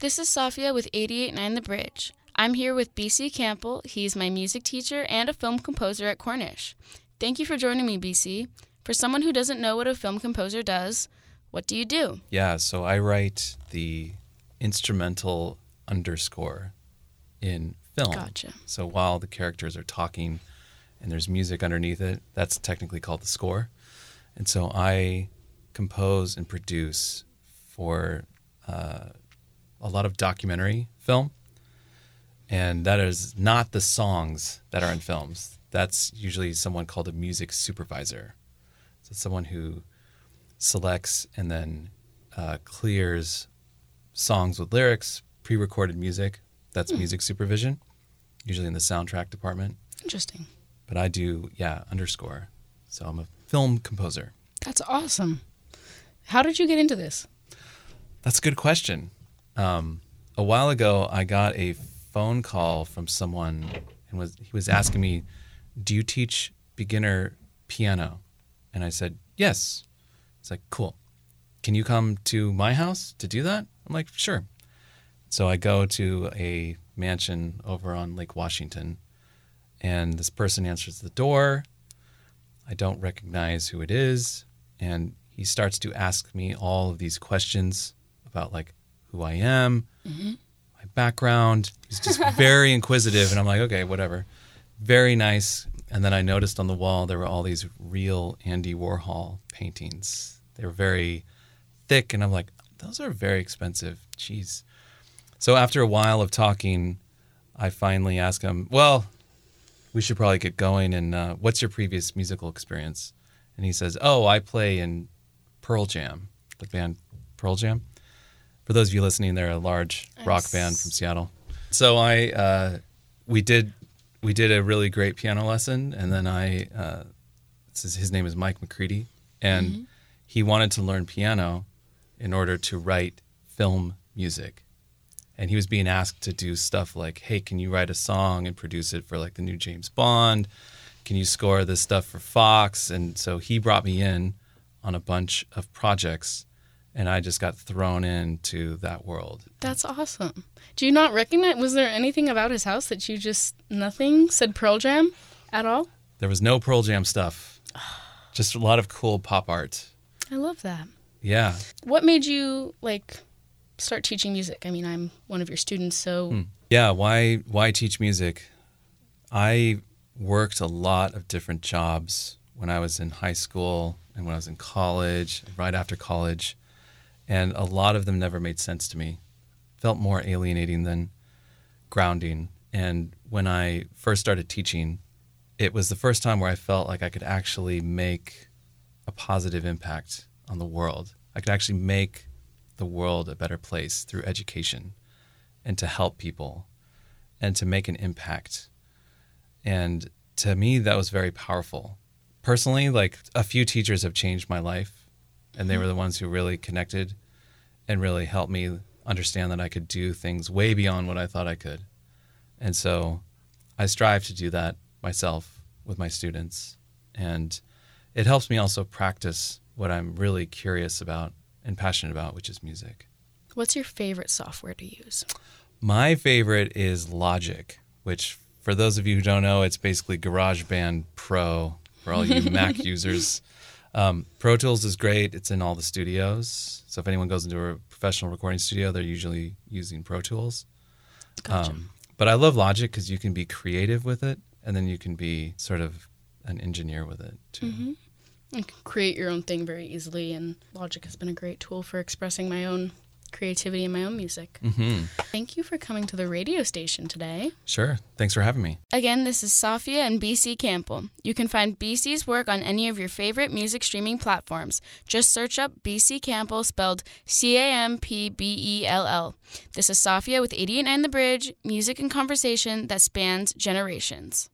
This is Safiya with 889 The Bridge. I'm here with BC Campbell. He's my music teacher and a film composer at Cornish. Thank you for joining me, BC. For someone who doesn't know what a film composer does, what do you do? Yeah, so I write the instrumental underscore in film. Gotcha. So while the characters are talking and there's music underneath it, that's technically called the score. And so I compose and produce for uh, a lot of documentary film. And that is not the songs that are in films. That's usually someone called a music supervisor. So someone who selects and then uh, clears songs with lyrics, pre recorded music. That's music supervision, usually in the soundtrack department. Interesting. But I do, yeah, underscore. So I'm a film composer. That's awesome. How did you get into this? That's a good question. Um, a while ago, I got a phone call from someone, and was he was asking me, "Do you teach beginner piano?" And I said, "Yes." It's like, "Cool. Can you come to my house to do that?" I'm like, "Sure." So I go to a mansion over on Lake Washington, and this person answers the door. I don't recognize who it is, and he starts to ask me all of these questions about like who I am, my background. He's just very inquisitive, and I'm like, okay, whatever. Very nice. And then I noticed on the wall there were all these real Andy Warhol paintings. They were very thick, and I'm like, those are very expensive. Jeez. So after a while of talking, I finally asked him, well, we should probably get going. And uh, what's your previous musical experience? And he says, oh, I play in Pearl Jam, the band Pearl Jam. For those of you listening, they're a large rock band from Seattle. So I, uh, we did, we did a really great piano lesson, and then I, uh, is, his name is Mike McCready, and he wanted to learn piano in order to write film music. And he was being asked to do stuff like, hey, can you write a song and produce it for like the new James Bond? Can you score this stuff for Fox? And so he brought me in on a bunch of projects, and I just got thrown into that world. That's awesome. Do you not recognize? Was there anything about his house that you just nothing said Pearl Jam at all? There was no Pearl Jam stuff, just a lot of cool pop art. I love that. Yeah. What made you like start teaching music? I mean, I'm one of your students, so hmm. Yeah, why why teach music? I worked a lot of different jobs when I was in high school and when I was in college, right after college, and a lot of them never made sense to me. Felt more alienating than grounding. And when I first started teaching, it was the first time where I felt like I could actually make a positive impact on the world. I could actually make the world a better place through education and to help people and to make an impact. And to me, that was very powerful. Personally, like a few teachers have changed my life, and they mm-hmm. were the ones who really connected and really helped me understand that I could do things way beyond what I thought I could. And so I strive to do that myself with my students. And it helps me also practice what I'm really curious about and passionate about, which is music. what's your favorite software to use? My favorite is Logic, which for those of you who don't know, it's basically GarageBand Pro for all you Mac users. Um, Pro Tools is great. It's in all the studios. So if anyone goes into a professional recording studio, they're usually using Pro Tools. Gotcha. Um, but I love Logic because you can be creative with it, and then you can be sort of an engineer with it too. You can create your own thing very easily, and Logic has been a great tool for expressing my own creativity in my own music. hmm Thank you for coming to the radio station today. Sure. Thanks for having me. Again, this is Safiya and BC Campbell. You can find BC's work on any of your favorite music streaming platforms. Just search up BC Campbell spelled C A M P B E L L. This is Safiya with 88 and the Bridge, music and conversation that spans generations.